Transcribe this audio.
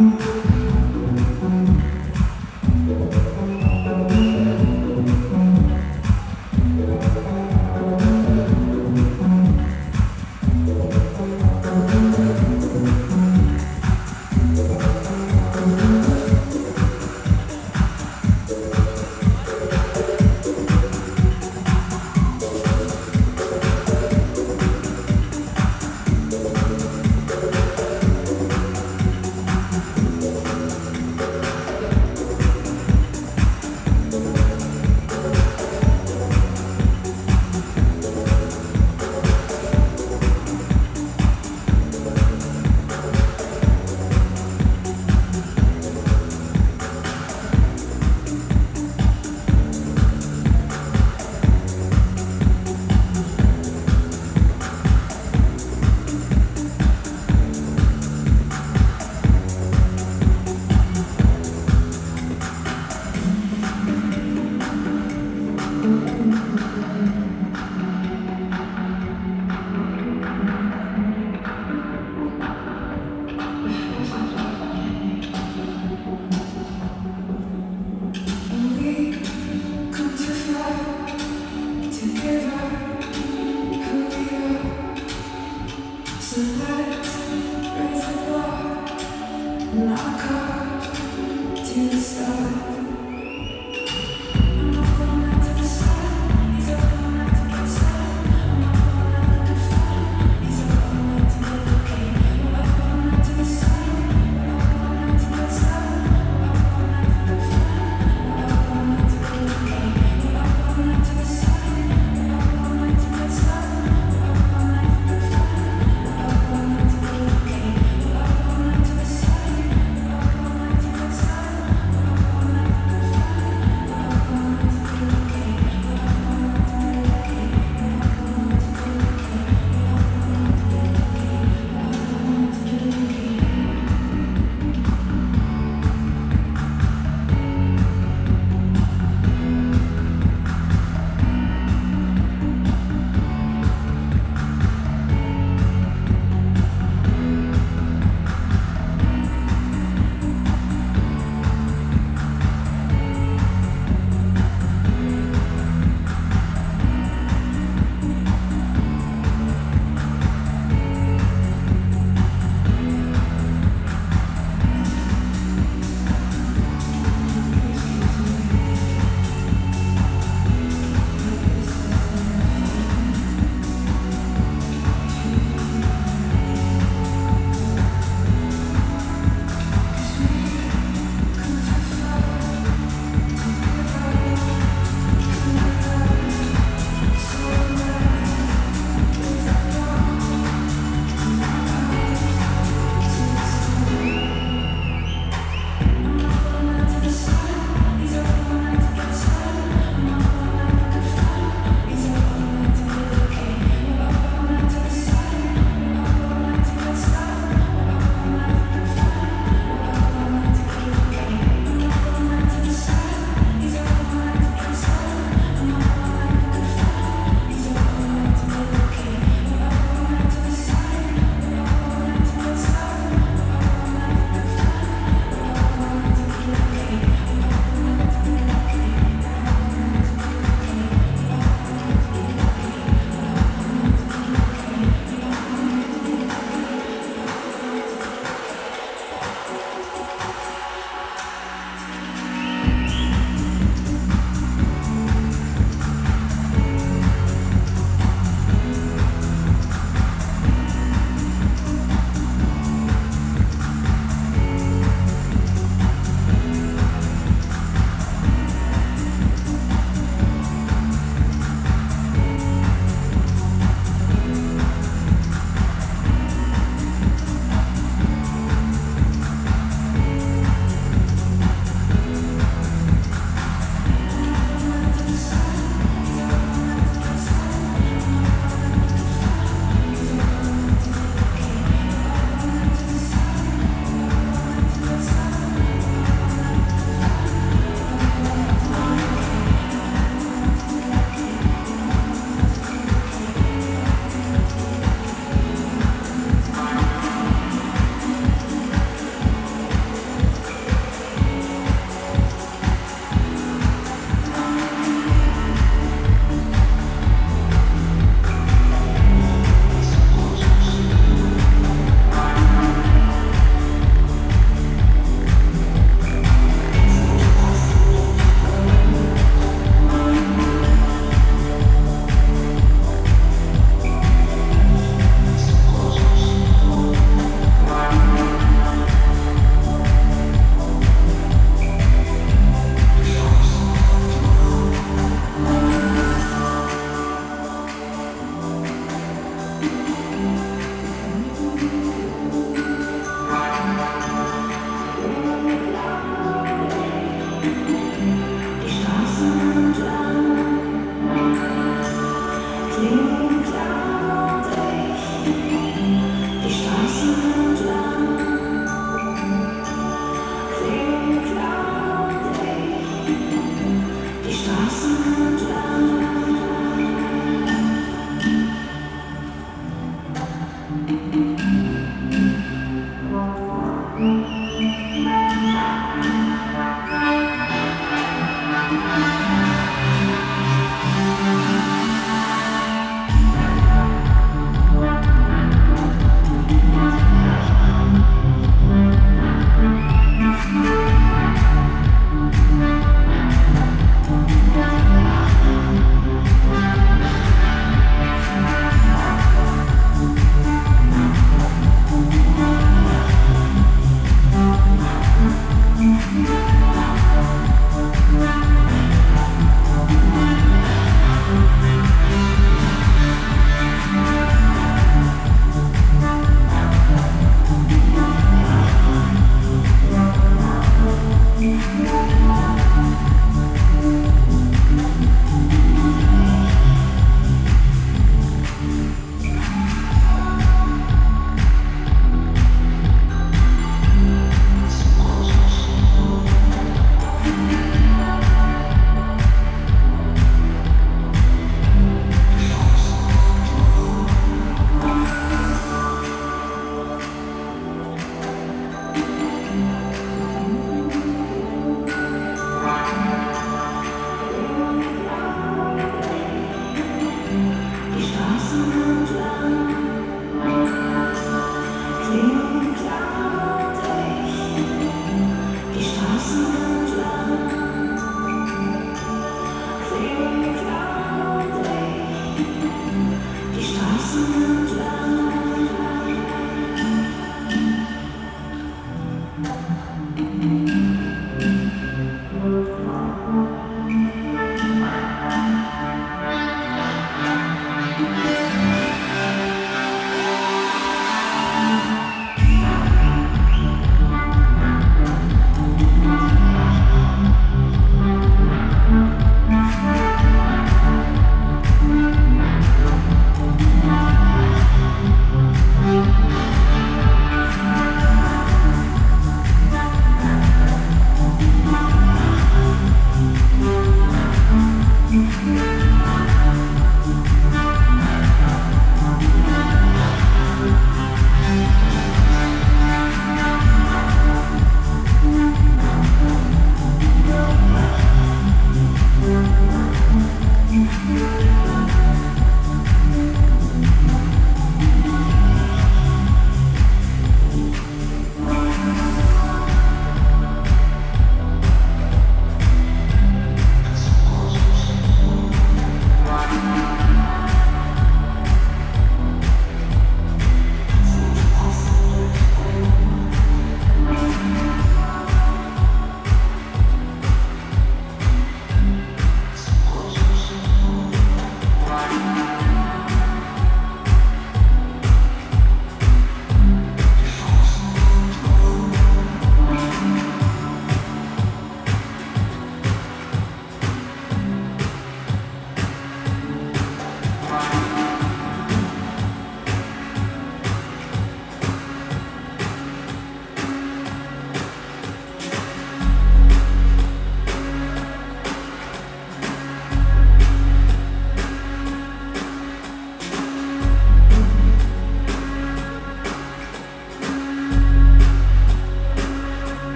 Ooh.